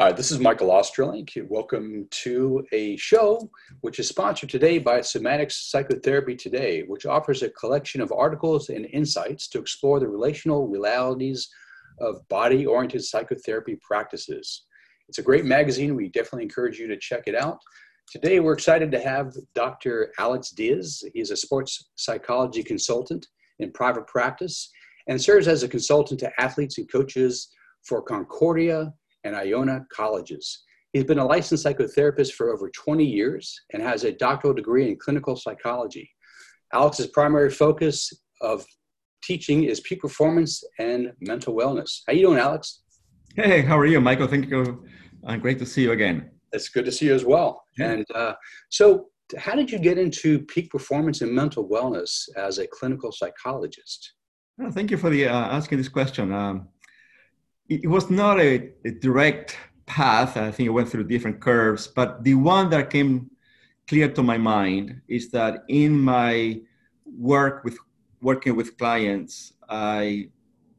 Hi, this is Michael Ostrolenk. Welcome to a show which is sponsored today by Somatics Psychotherapy Today, which offers a collection of articles and insights to explore the relational realities of body oriented psychotherapy practices. It's a great magazine. We definitely encourage you to check it out. Today, we're excited to have Dr. Alex Diaz. He's a sports psychology consultant in private practice and serves as a consultant to athletes and coaches for Concordia and Iona colleges. He's been a licensed psychotherapist for over 20 years and has a doctoral degree in clinical psychology. Alex's primary focus of teaching is peak performance and mental wellness. How you doing, Alex? Hey, how are you, Michael? Thank you. Uh, great to see you again. It's good to see you as well. Yeah. And uh, so, how did you get into peak performance and mental wellness as a clinical psychologist? Well, thank you for the, uh, asking this question. Um, it was not a, a, direct path. I think it went through different curves, but the one that came clear to my mind is that in my work with working with clients, I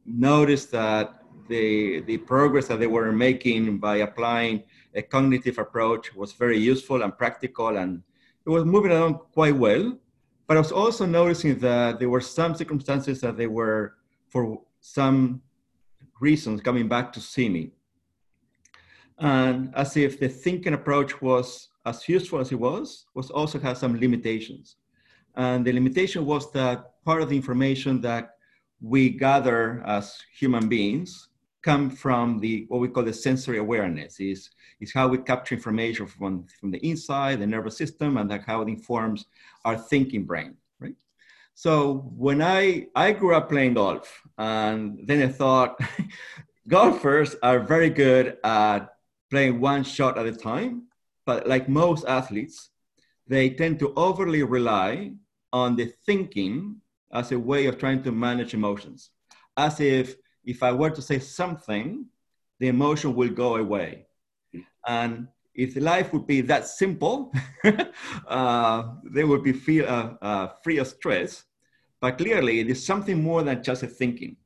noticed that the the progress that they were making by applying a cognitive approach was very useful and practical, and it was moving along quite well. But I was also noticing that there were some circumstances that they were, for some reasons coming back to see me. And as if the thinking approach was as useful as it was, was also has some limitations. And the limitation was that part of the information that we gather as human beings come from the what we call the sensory awareness is, is how we capture information from, from the inside, the nervous system, and that how it informs our thinking brain. So when I I grew up playing golf, and then I thought golfers are very good at playing one shot at a time, but like most athletes, they tend to overly rely on the thinking as a way of trying to manage emotions, as if if I were to say something, the emotion will go away, and if life would be that simple, uh, they would be feel, uh, uh, free of stress. But clearly, it is something more than just a thinking.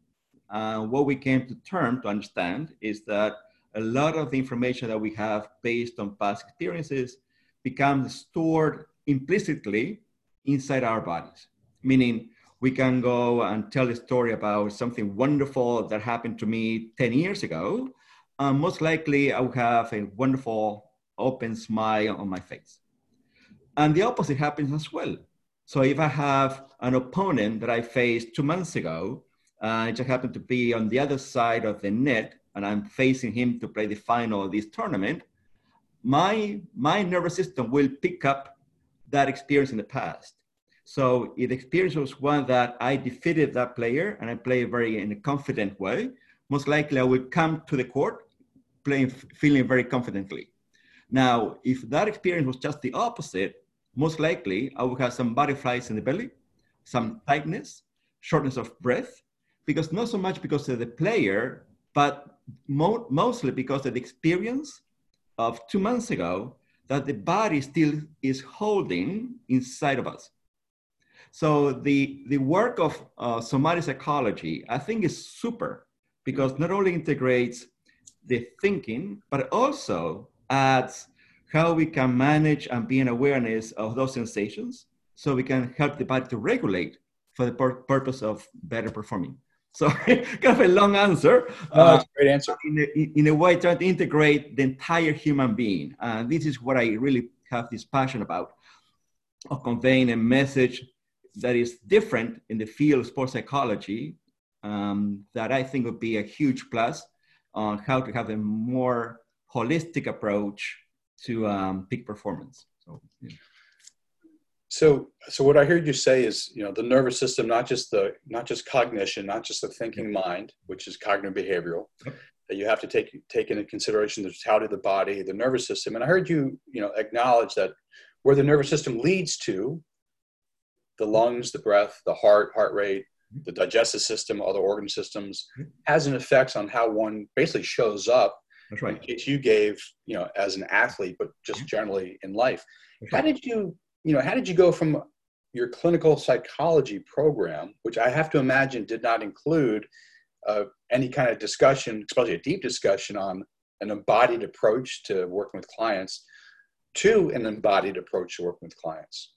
Uh, what we came to term to understand is that a lot of the information that we have based on past experiences becomes stored implicitly inside our bodies, meaning we can go and tell a story about something wonderful that happened to me 10 years ago. Most likely, I will have a wonderful open smile on my face. And the opposite happens as well. So if I have an opponent that I faced two months ago, uh, it just happened to be on the other side of the net, and I'm facing him to play the final of this tournament, my, my nervous system will pick up that experience in the past. So if the experience was one that I defeated that player and I play very in a confident way, most likely I will come to the court playing, feeling very confidently. Now, if that experience was just the opposite, most likely I would have some butterflies in the belly, some tightness, shortness of breath, because not so much because of the player, but mo- mostly because of the experience of two months ago that the body still is holding inside of us. So the, the work of uh, somatic psychology, I think is super because not only integrates the thinking, but also adds how we can manage and be in awareness of those sensations so we can help the body to regulate for the pur- purpose of better performing. So, kind of a long answer. No, that's a great answer. In a, in a way, trying to integrate the entire human being. And this is what I really have this passion about of conveying a message that is different in the field of sports psychology um, that I think would be a huge plus on how to have a more holistic approach to um, peak performance. So, yeah. so, so what I heard you say is, you know, the nervous system, not just the, not just cognition, not just the thinking mind, which is cognitive behavioral, yep. that you have to take take into consideration the totality of the body, the nervous system. And I heard you, you know, acknowledge that where the nervous system leads to, the lungs, the breath, the heart, heart rate, mm-hmm. the digestive system, other organ systems, mm-hmm. has an effect on how one basically shows up that's right. Case you gave, you know, as an athlete, but just generally in life. That's how right. did you, you know, how did you go from your clinical psychology program, which I have to imagine did not include uh, any kind of discussion, especially a deep discussion on an embodied approach to working with clients to an embodied approach to working with clients.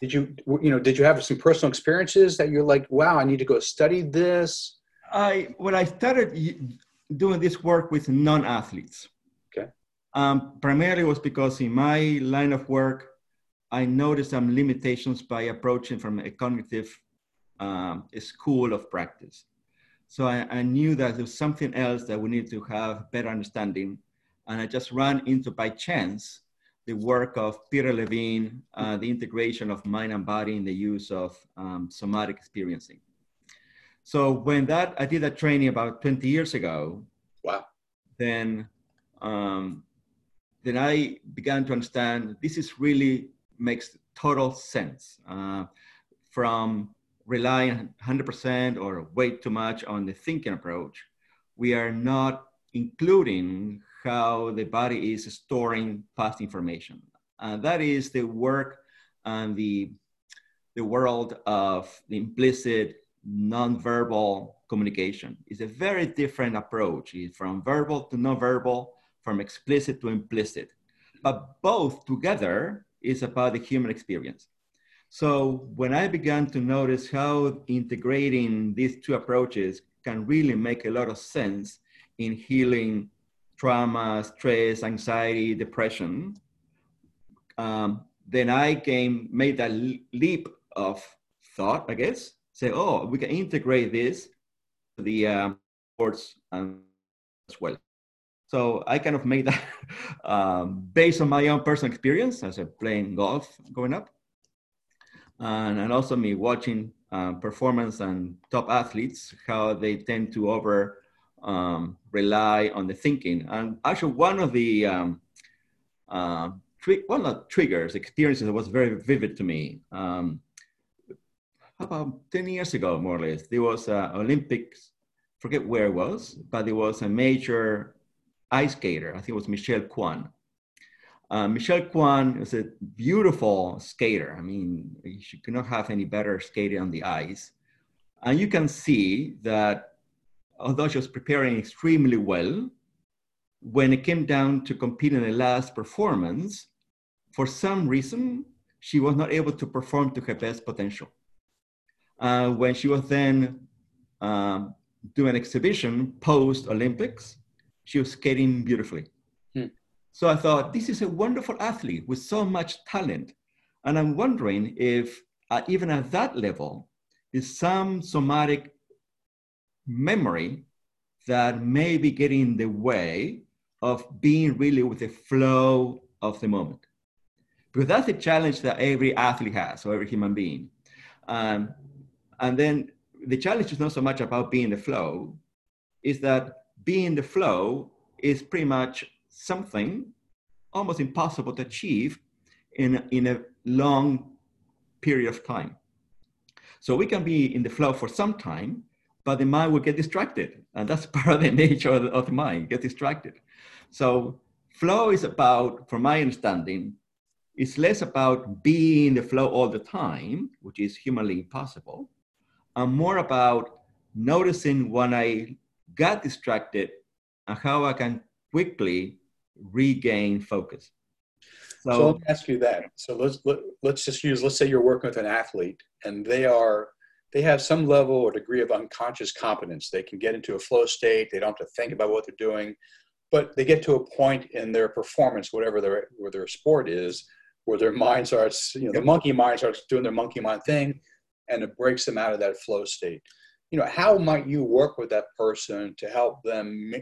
Did you, you know, did you have some personal experiences that you're like, wow, I need to go study this? I when I started doing this work with non-athletes. Okay. Um, primarily was because in my line of work, I noticed some limitations by approaching from a cognitive um, school of practice. So I, I, knew that there was something else that we need to have better understanding. And I just ran into by chance the work of Peter Levine, uh, the integration of mind and body in the use of um, somatic experiencing. So when that I did that training about 20 years ago. Wow. Then um, then I began to understand this is really makes total sense uh, from relying 100% or way too much on the thinking approach. We are not including how the body is storing past information. And that is the work and the, the world of the implicit nonverbal communication. It's a very different approach. It's from verbal to nonverbal, from explicit to implicit. But both together is about the human experience. So when I began to notice how integrating these two approaches can really make a lot of sense in healing trauma, stress, anxiety, depression, um, then I came made that leap of thought, I guess, say, oh, we can integrate this to the um, sports um, as well. So I kind of made that um, based on my own personal experience as a playing golf growing up, and, and also me watching uh, performance and top athletes how they tend to over um, rely on the thinking. And actually, one of the um, uh, tri- triggers experiences that was very vivid to me. Um, about 10 years ago, more or less, there was uh, Olympics, forget where it was, but there was a major ice skater. I think it was Michelle Kwan. Uh, Michelle Kwan is a beautiful skater. I mean, she could not have any better skating on the ice. And you can see that although she was preparing extremely well, when it came down to compete in the last performance, for some reason, she was not able to perform to her best potential. Uh, when she was then um, doing an exhibition post Olympics, she was skating beautifully. Hmm. So I thought, this is a wonderful athlete with so much talent. And I'm wondering if, uh, even at that level, is some somatic memory that may be getting in the way of being really with the flow of the moment. Because that's the challenge that every athlete has, or every human being. Um, and then the challenge is not so much about being the flow, is that being the flow is pretty much something almost impossible to achieve in, in a long period of time. So we can be in the flow for some time, but the mind will get distracted. And that's part of the nature of the, of the mind, get distracted. So flow is about, from my understanding, it's less about being in the flow all the time, which is humanly impossible, and more about noticing when I got distracted and how I can quickly regain focus. So, so let me ask you that. So let's let, let's just use let's say you're working with an athlete and they are they have some level or degree of unconscious competence. They can get into a flow state. They don't have to think about what they're doing, but they get to a point in their performance, whatever their where their sport is, where their mind starts, you know, the monkey mind starts doing their monkey mind thing, and it breaks them out of that flow state. You know how might you work with that person to help them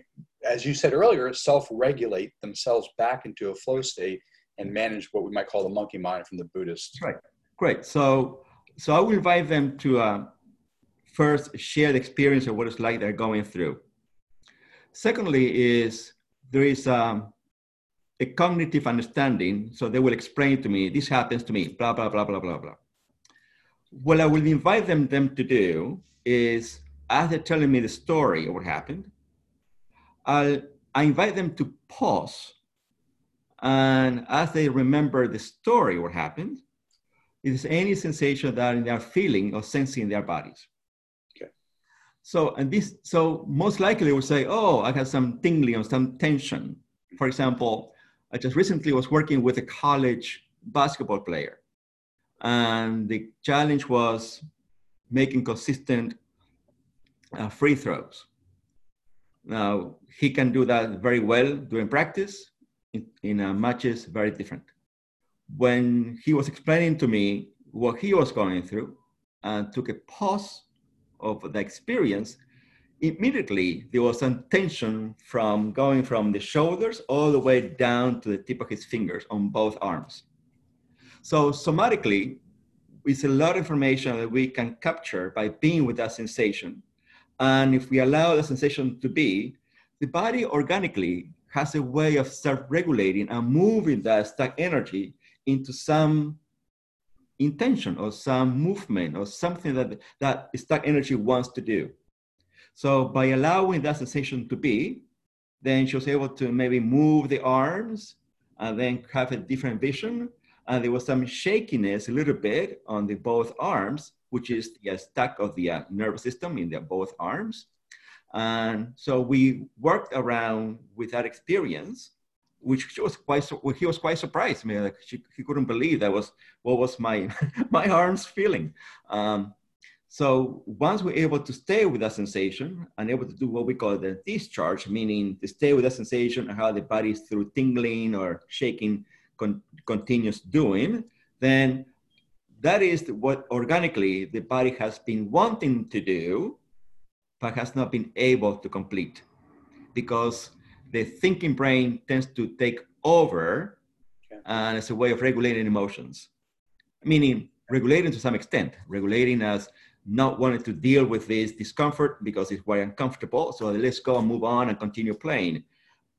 as you said earlier self-regulate themselves back into a flow state and manage what we might call the monkey mind from the buddhists right. Great. So so i will invite them to uh, first share the experience of what it's like they're going through. Secondly is there is um, a cognitive understanding so they will explain to me this happens to me blah blah blah blah blah blah what i will invite them, them to do is as they're telling me the story of what happened, I'll, I invite them to pause. And as they remember the story, what happened, is any sensation that they are feeling or sensing in their bodies. Okay. So, and this, so most likely they will say, oh, I have some tingling or some tension. For example, I just recently was working with a college basketball player. And the challenge was making consistent uh, free throws. Now, he can do that very well during practice. In, in uh, matches, very different. When he was explaining to me what he was going through and took a pause of the experience, immediately there was some tension from going from the shoulders all the way down to the tip of his fingers on both arms. So somatically, it's a lot of information that we can capture by being with that sensation. And if we allow the sensation to be, the body organically has a way of self-regulating and moving that stuck energy into some intention or some movement or something that that stuck energy wants to do. So by allowing that sensation to be, then she was able to maybe move the arms and then have a different vision. And there was some shakiness a little bit on the both arms, which is the stack of the uh, nervous system in the both arms. And so we worked around with that experience which was quite he was quite surprised. I mean, like she, he couldn't believe that was what was my my arms feeling. Um, so once we're able to stay with that sensation and able to do what we call the discharge, meaning to stay with that sensation and how the body is through tingling or shaking con- continues doing, then that is what organically the body has been wanting to do, but has not been able to complete. Because the thinking brain tends to take over okay. and it's a way of regulating emotions. Meaning regulating to some extent. Regulating as not wanting to deal with this discomfort because it's quite uncomfortable so let's go and move on and continue playing.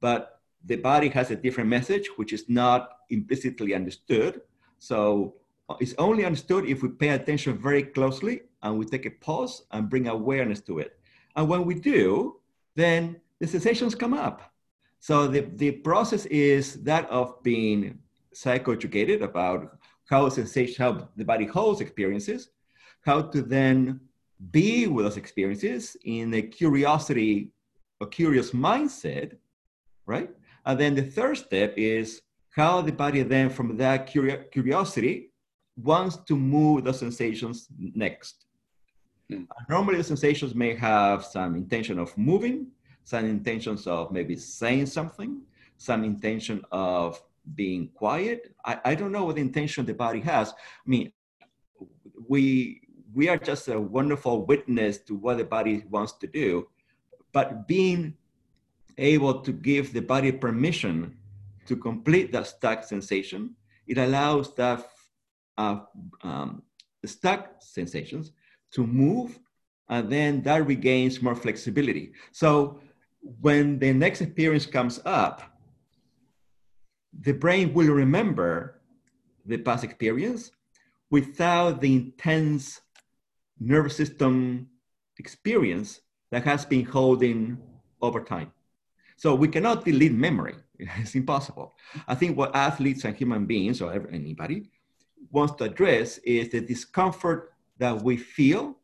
But the body has a different message which is not implicitly understood. So uh, it's only understood if we pay attention very closely and we take a pause and bring awareness to it. And when we do then the sensations come up. So the, the process is that of being psychoeducated about how sensation, how the body holds experiences, how to then be with those experiences in a curiosity, a curious mindset, right? And then the third step is how the body then from that curiosity wants to move the sensations next. Hmm. Normally the sensations may have some intention of moving, some intentions of maybe saying something, some intention of being quiet. I, I don't know what intention the body has. I mean, we we are just a wonderful witness to what the body wants to do, but being able to give the body permission to complete that stuck sensation, it allows that uh, um, stuck sensations to move, and then that regains more flexibility. So when the next experience comes up, the brain will remember the past experience without the intense nervous system experience that has been holding over time. So we cannot delete memory. It's impossible. I think what athletes and human beings or anybody wants to address is the discomfort that we feel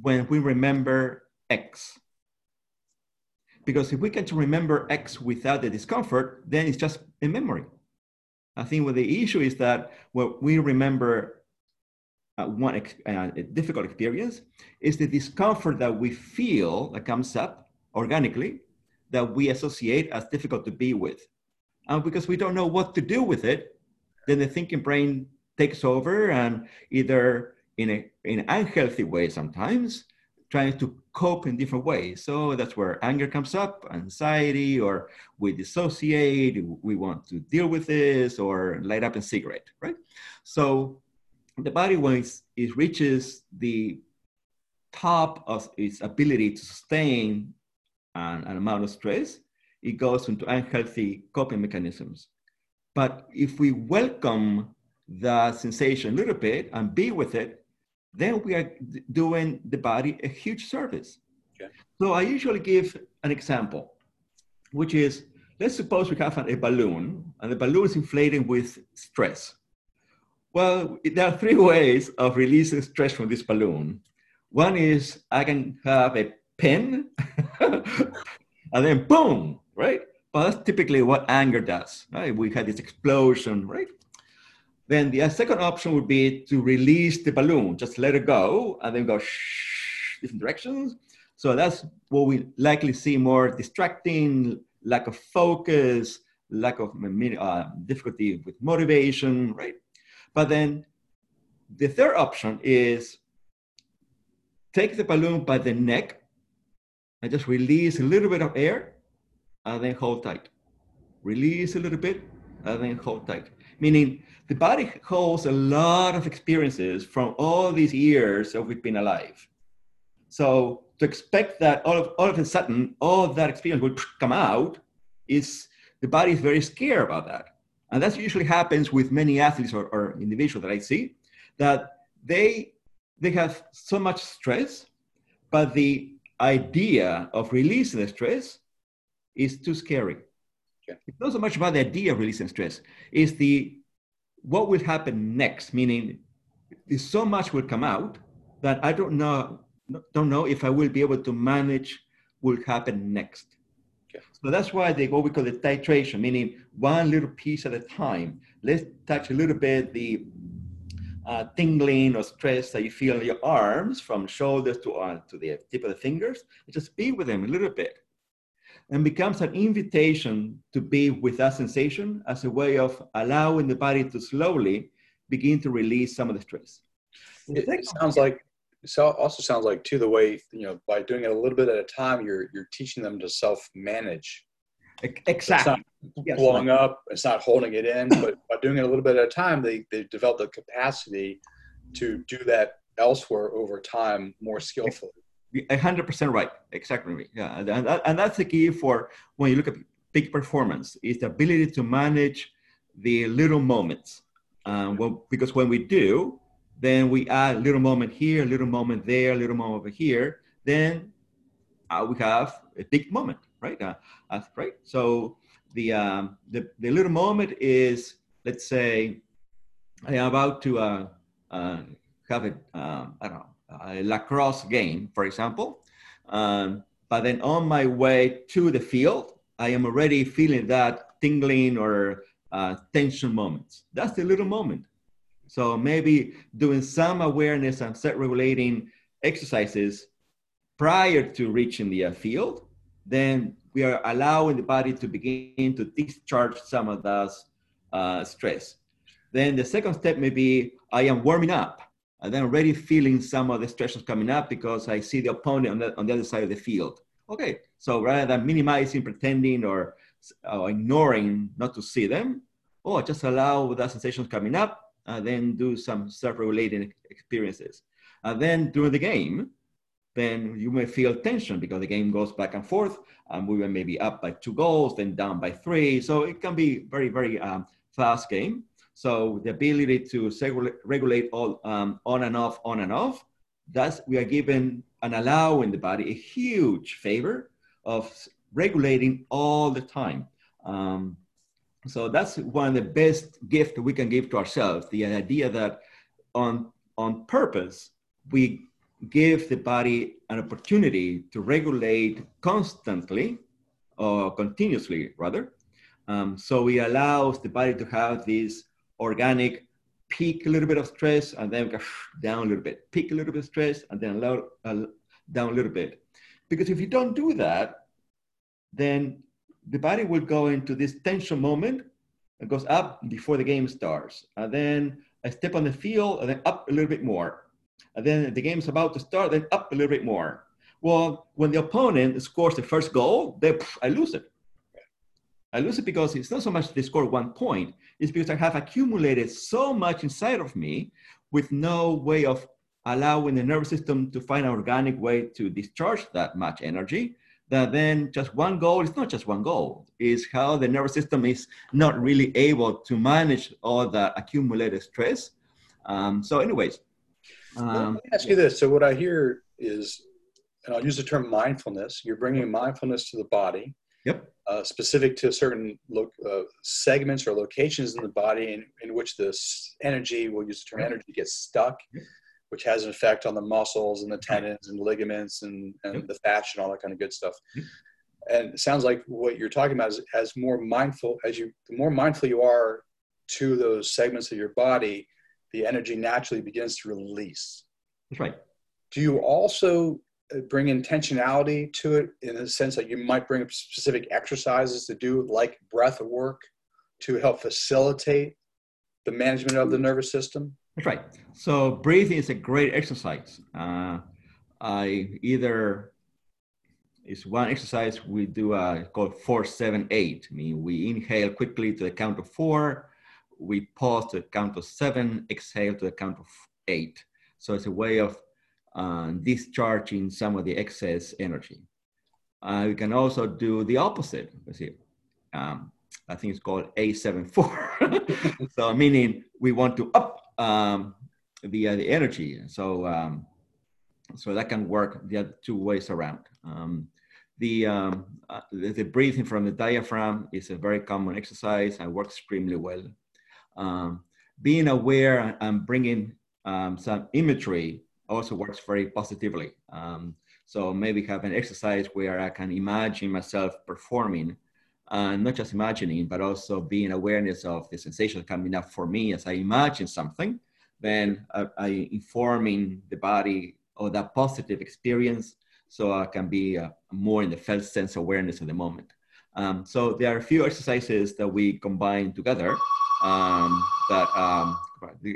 when we remember X. Because if we can remember X without the discomfort, then it's just a memory. I think what the issue is that what we remember uh, one uh, difficult experience is the discomfort that we feel that comes up organically that we associate as difficult to be with. And because we don't know what to do with it, then the thinking brain takes over and either in, a, in an unhealthy way sometimes trying to cope in different ways. So that's where anger comes up, anxiety, or we dissociate, we want to deal with this, or light up a cigarette, right? So the body, when it reaches the top of its ability to sustain an, an amount of stress, it goes into unhealthy coping mechanisms. But if we welcome the sensation a little bit and be with it, then we are doing the body a huge service. Okay. So I usually give an example, which is let's suppose we have a balloon and the balloon is inflating with stress. Well, there are three ways of releasing stress from this balloon. One is I can have a pin, and then boom, right? Well, that's typically what anger does, right? We had this explosion, right? Then the second option would be to release the balloon, just let it go, and then go shh, different directions. So that's what we likely see more distracting, lack of focus, lack of uh, difficulty with motivation, right? But then the third option is take the balloon by the neck and just release a little bit of air and then hold tight. Release a little bit and then hold tight. Meaning the body holds a lot of experiences from all these years of we've been alive. So to expect that all of, all of a sudden all that experience will come out is the body is very scared about that. And that usually happens with many athletes or, or individuals that I see, that they they have so much stress, but the idea of releasing the stress is too scary. Yeah. It's not so much about the idea of releasing stress, it's the what will happen next, meaning so much will come out that I don't know don't know if I will be able to manage will happen next. So that's why they go, we call it titration, meaning one little piece at a time. Let's touch a little bit the uh, tingling or stress that you feel in your arms from shoulders to, uh, to the tip of the fingers. Just be with them a little bit. And becomes an invitation to be with that sensation as a way of allowing the body to slowly begin to release some of the stress. It, it sounds like so also sounds like too the way you know by doing it a little bit at a time you're you're teaching them to self manage exactly. it's not yes, blowing up it's not holding it in but by doing it a little bit at a time they they develop the capacity to do that elsewhere over time more skillfully. A hundred percent right. Exactly. Yeah and, that, and that's the key for when you look at peak performance is the ability to manage the little moments. Um, well, because when we do then we add a little moment here, a little moment there, a little moment over here. Then uh, we have a big moment, right? Uh, uh, right. So the, um, the the little moment is, let's say, I am about to uh, uh, have a um, I don't know a lacrosse game, for example. Um, but then on my way to the field, I am already feeling that tingling or uh, tension moments. That's the little moment. So maybe doing some awareness and set regulating exercises prior to reaching the uh, field, then we are allowing the body to begin to discharge some of that uh, stress. Then the second step may be I am warming up and then already feeling some of the stresses coming up because I see the opponent on the, on the other side of the field. Okay, so rather than minimizing, pretending, or, or ignoring not to see them, oh, just allow the sensations coming up and then do some self-regulating experiences. And then during the game, then you may feel tension because the game goes back and forth. And we may be up by two goals, then down by three. So it can be very, very um, fast game. So the ability to regulate all um, on and off, on and off, that's we are given and allowing the body a huge favor of regulating all the time. Um, so that's one of the best gifts we can give to ourselves the idea that on on purpose we give the body an opportunity to regulate constantly or continuously rather um, so it allows the body to have this organic peak a little bit of stress and then go down a little bit peak a little bit of stress and then low, uh, down a little bit because if you don't do that then the body will go into this tension moment. and goes up before the game starts. And then I step on the field and then up a little bit more. And then the game's about to start, then up a little bit more. Well, when the opponent scores the first goal, then I lose it. I lose it because it's not so much they score one point, it's because I have accumulated so much inside of me with no way of allowing the nervous system to find an organic way to discharge that much energy that then just one goal is not just one goal, is how the nervous system is not really able to manage all the accumulated stress. Um, so, anyways. Um, let me ask you this. So, what I hear is, and I'll use the term mindfulness, you're bringing mindfulness to the body. Yep. Uh, specific to certain lo- uh, segments or locations in the body in, in which this energy, we'll use the term energy, gets stuck. Yep. which has an effect on the muscles and the tendons and ligaments and, and yep. the fascia and all that kind of good stuff. And it sounds like what you're talking about is as more mindful, as you, the more mindful you are to those segments of your body, the energy naturally begins to release. That's right. Do you also uh, bring intentionality to it in the sense that you might bring specific exercises to do, like breath work, to help facilitate the management of the nervous system? That's right. So breathing is a great exercise. Uh, I either is one exercise we do uh, called four seven eight. I mean, we inhale quickly to the count of four, we pause to the count of seven, exhale to the count of eight. So it's a way of uh, discharging some of the excess energy. Uh, we can also do the opposite. Let's see. Um, I think it's called A74. so meaning we want to up um, the, uh, the energy. So, um, so that can work the other two ways around. Um, the, um, uh, the, the, breathing from the diaphragm is a very common exercise and works extremely well. Um, being aware and bringing um, some imagery also works very positively. Um, so maybe have an exercise where I can imagine myself performing, and uh, not just imagining, but also being awareness of the sensation coming up for me as I imagine something. Then I, I informing the body of that positive experience, so I can be uh, more in the felt sense awareness of the moment. Um, so there are a few exercises that we combine together um, that um,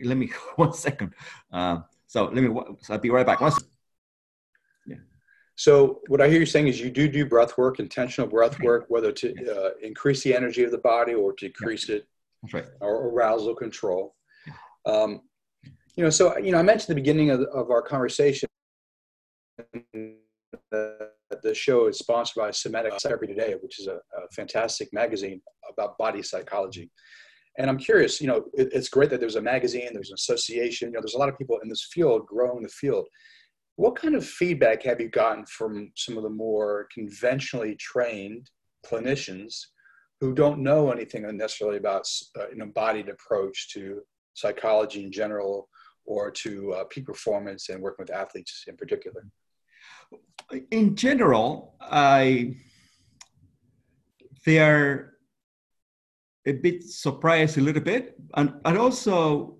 let me one second. Uh, so let me. So I'll be right back. One second. Yeah. So what I hear you saying is you do do breath work, intentional breath work, whether to uh, increase the energy of the body or decrease yeah. it, right. or arousal control. Um, you know, so you know, I mentioned the beginning of, of our conversation. the show is sponsored by Somatic Therapy Today, which is a, a fantastic magazine about body psychology. And I'm curious, you know, it, it's great that there's a magazine, there's an association, you know, there's a lot of people in this field growing the field. What kind of feedback have you gotten from some of the more conventionally trained clinicians who don't know anything necessarily about uh, an embodied approach to psychology in general or to uh, peak performance and working with athletes in particular? In general, I there a bit surprised a little bit. And, and also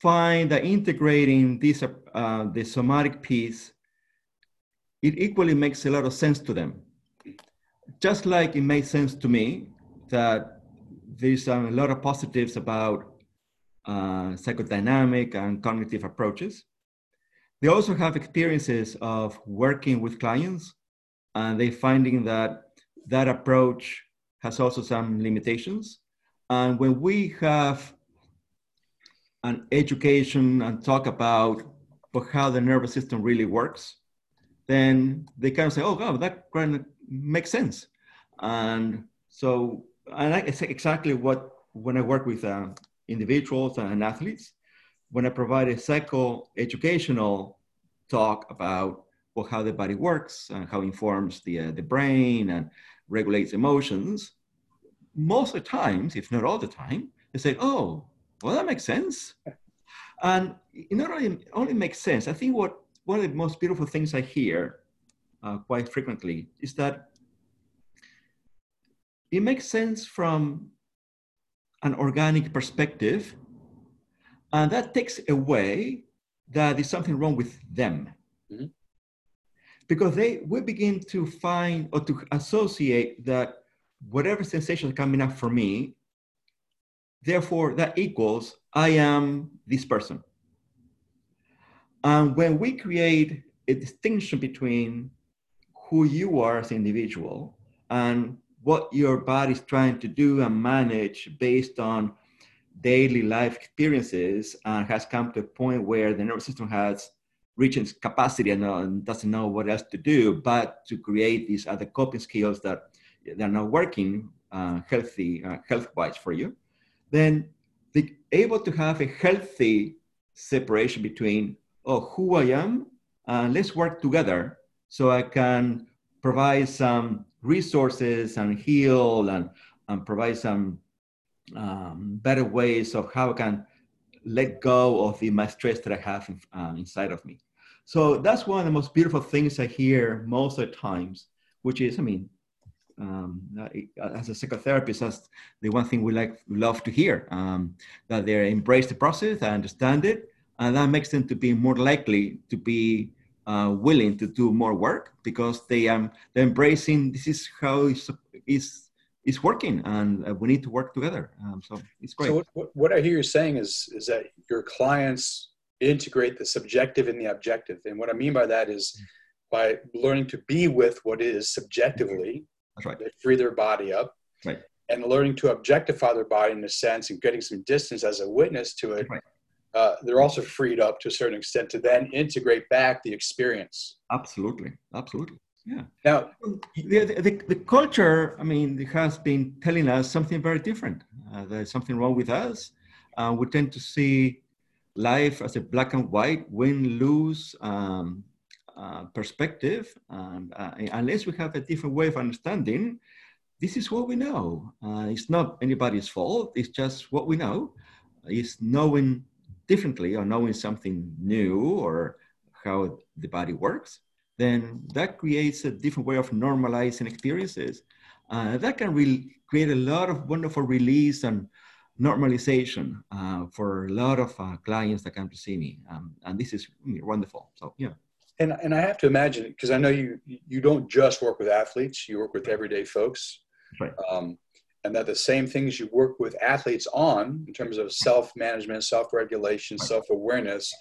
find that integrating this, uh, the somatic piece, it equally makes a lot of sense to them. Just like it makes sense to me that there's a lot of positives about uh, psychodynamic and cognitive approaches. They also have experiences of working with clients and they finding that that approach has also some limitations. And when we have an education and talk about how the nervous system really works, then they kind of say, oh, God, that kind of makes sense. And so, and it's exactly what, when I work with uh, individuals and athletes, when I provide a psycho-educational talk about well, how the body works and how it informs the, uh, the brain and regulates emotions, most of the times, if not all the time, they say, oh, well, that makes sense. And it not only, only makes sense, I think what one of the most beautiful things I hear uh, quite frequently is that it makes sense from an organic perspective, and that takes away that there's something wrong with them. Mm-hmm because they we begin to find or to associate that whatever sensation is coming up for me, therefore that equals I am this person. And when we create a distinction between who you are as an individual and what your body is trying to do and manage based on daily life experiences and has come to a point where the nervous system has reached its capacity and, uh, and doesn't know what else to do but to create these other coping skills that they're not working uh, healthy uh, health-wise for you then be able to have a healthy separation between oh who i am and let's work together so i can provide some resources and heal and, and provide some um, better ways of how i can let go of the my stress that I have in, um, inside of me. So that's one of the most beautiful things I hear most of the times, which is, I mean, um, as a psychotherapist, that's the one thing we like love to hear um, that they embrace the process, they understand it, and that makes them to be more likely to be uh, willing to do more work because they um they're embracing this is how it's, it's, it's working and uh, we need to work together. Um, so it's great. So what, what I hear you saying is is that your clients integrate the subjective and the objective, and what I mean by that is by learning to be with what is subjectively. That's right. They free their body up. Right. And learning to objectify their body in a sense and getting some distance as a witness to it. Right uh, they're also freed up to a certain extent to then integrate back the experience. Absolutely, absolutely. Yeah. Now, the, the, the culture, I mean, has been telling us something very different. Uh, there's something wrong with us. Uh, we tend to see life as a black and white, win lose um, uh, perspective. And uh, unless we have a different way of understanding, this is what we know. Uh, it's not anybody's fault, it's just what we know. It's knowing differently or knowing something new or how the body works, then that creates a different way of normalizing experiences. Uh, that can really create a lot of wonderful release and normalization uh, for a lot of uh, clients that come to see me. Um, and this is wonderful. So, yeah. And, and I have to imagine, because I know you, you don't just work with athletes, you work with everyday folks. Right. Um, and that the same things you work with athletes on in terms of self-management self-regulation self-awareness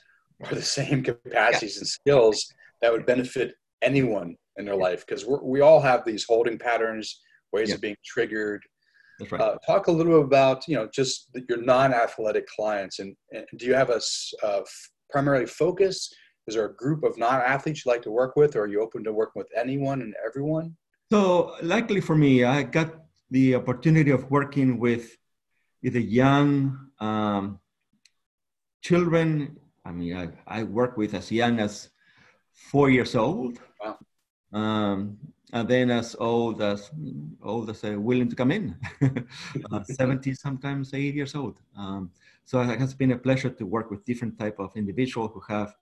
are the same capacities and skills that would benefit anyone in their life because we all have these holding patterns ways yeah. of being triggered That's right. Uh, talk a little bit about you know just your non-athletic clients and, and do you have a uh, primarily focus is there a group of non-athletes you like to work with or are you open to working with anyone and everyone so likely for me i got the opportunity of working with either young um, children. I mean, I, I work with as young as four years old. Wow. Um, and then as old as old as uh, willing to come in, uh, 70, sometimes 80 years old. Um, so it has been a pleasure to work with different type of individuals who have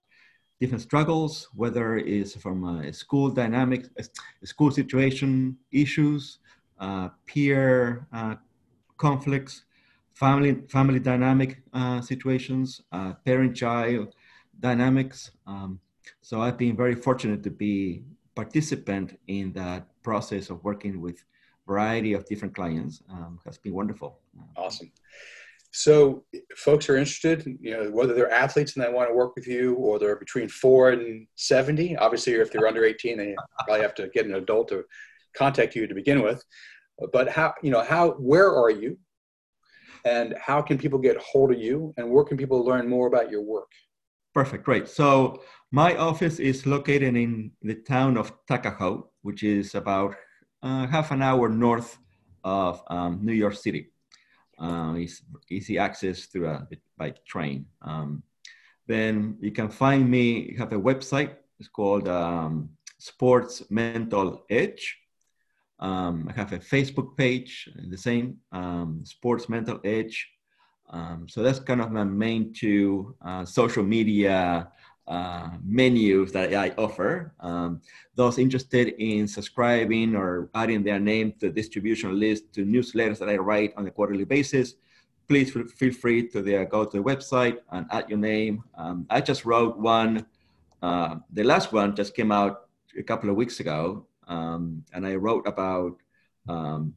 different struggles, whether it's from a school dynamics, a school situation issues, uh, peer uh, conflicts, family family dynamic uh, situations, parent-child dynamics. Um, so I've been very fortunate to be participant in that process of working with variety of different clients. Um, has been wonderful. Awesome. So, folks are interested, you know, whether they're athletes and they want to work with you, or they're between four and seventy. Obviously, if they're under eighteen, they probably have to get an adult to contact you to begin with. But how, you know, how, where are you? And how can people get hold of you? And where can people learn more about your work? Perfect, great. So my office is located in the town of Tuckahoe, which is about uh, half an hour north of um, New York City. Uh, it's easy access through a, by train. Um, then you can find me. Have a website. It's called um, Sports Mental Edge. Um, I have a Facebook page, the same, um, Sports Mental Edge. Um, so that's kind of my main two uh, social media uh, menus that I offer. Um, those interested in subscribing or adding their name to the distribution list to newsletters that I write on a quarterly basis, please feel free to the, go to the website and add your name. Um, I just wrote one. Uh, the last one just came out a couple of weeks ago um, and I wrote about um,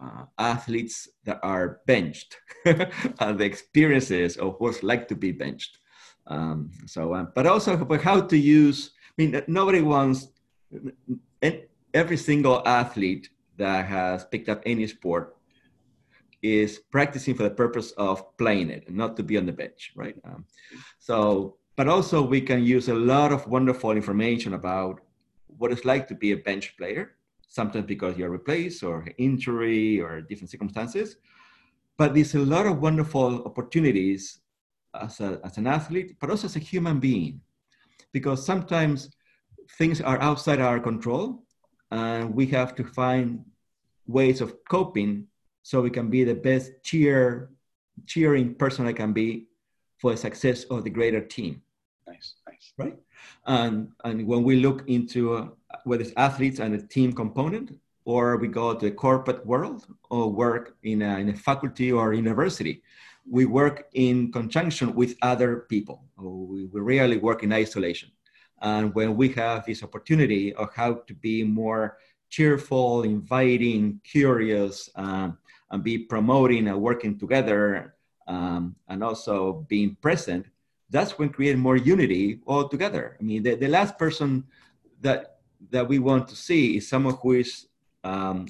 uh, athletes that are benched and the experiences of what's like to be benched. Um, so, um, but also about how to use. I mean, nobody wants every single athlete that has picked up any sport is practicing for the purpose of playing it, not to be on the bench, right? Um, so, but also we can use a lot of wonderful information about what it's like to be a bench player, sometimes because you're replaced or injury or different circumstances. But there's a lot of wonderful opportunities as, a, as an athlete, but also as a human being, because sometimes things are outside our control and we have to find ways of coping so we can be the best cheer cheering person I can be for the success of the greater team. Nice, nice. Right? And, and when we look into uh, whether it's athletes and a team component, or we go to the corporate world or work in a, in a faculty or university, we work in conjunction with other people. We, rarely work in isolation. And when we have this opportunity of how to be more cheerful, inviting, curious, um, and be promoting and working together, um, and also being present, that's when create more unity all together. I mean, the, the last person that that we want to see is someone who is um,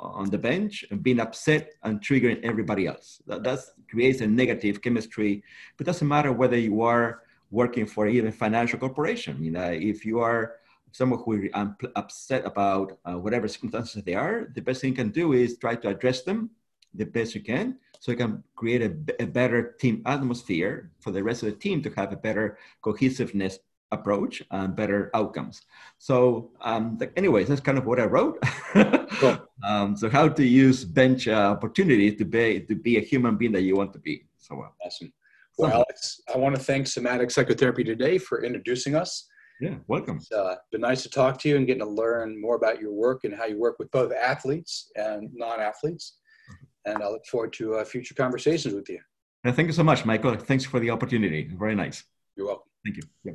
on the bench and being upset and triggering everybody else. That that's, creates a negative chemistry. But it doesn't matter whether you are working for even financial corporation. You know, if you are someone who is upset about uh, whatever circumstances they are, the best thing you can do is try to address them the best you can so you can create a, a better team atmosphere for the rest of the team to have a better cohesiveness approach and better outcomes. So, um, anyways, that's kind of what I wrote. cool. um, so, how to use bench uh, opportunities to be to be a human being that you want to be. So, uh, awesome. Well, Alex, I want to thank Somatic Psychotherapy today for introducing us. Yeah, welcome. It's uh, been nice to talk to you and getting to learn more about your work and how you work with both athletes and non-athletes. Mm-hmm. And I look forward to uh, future conversations with you. thank you so much, Michael. Thanks for the opportunity. Very nice. You're welcome. Thank you. Yeah.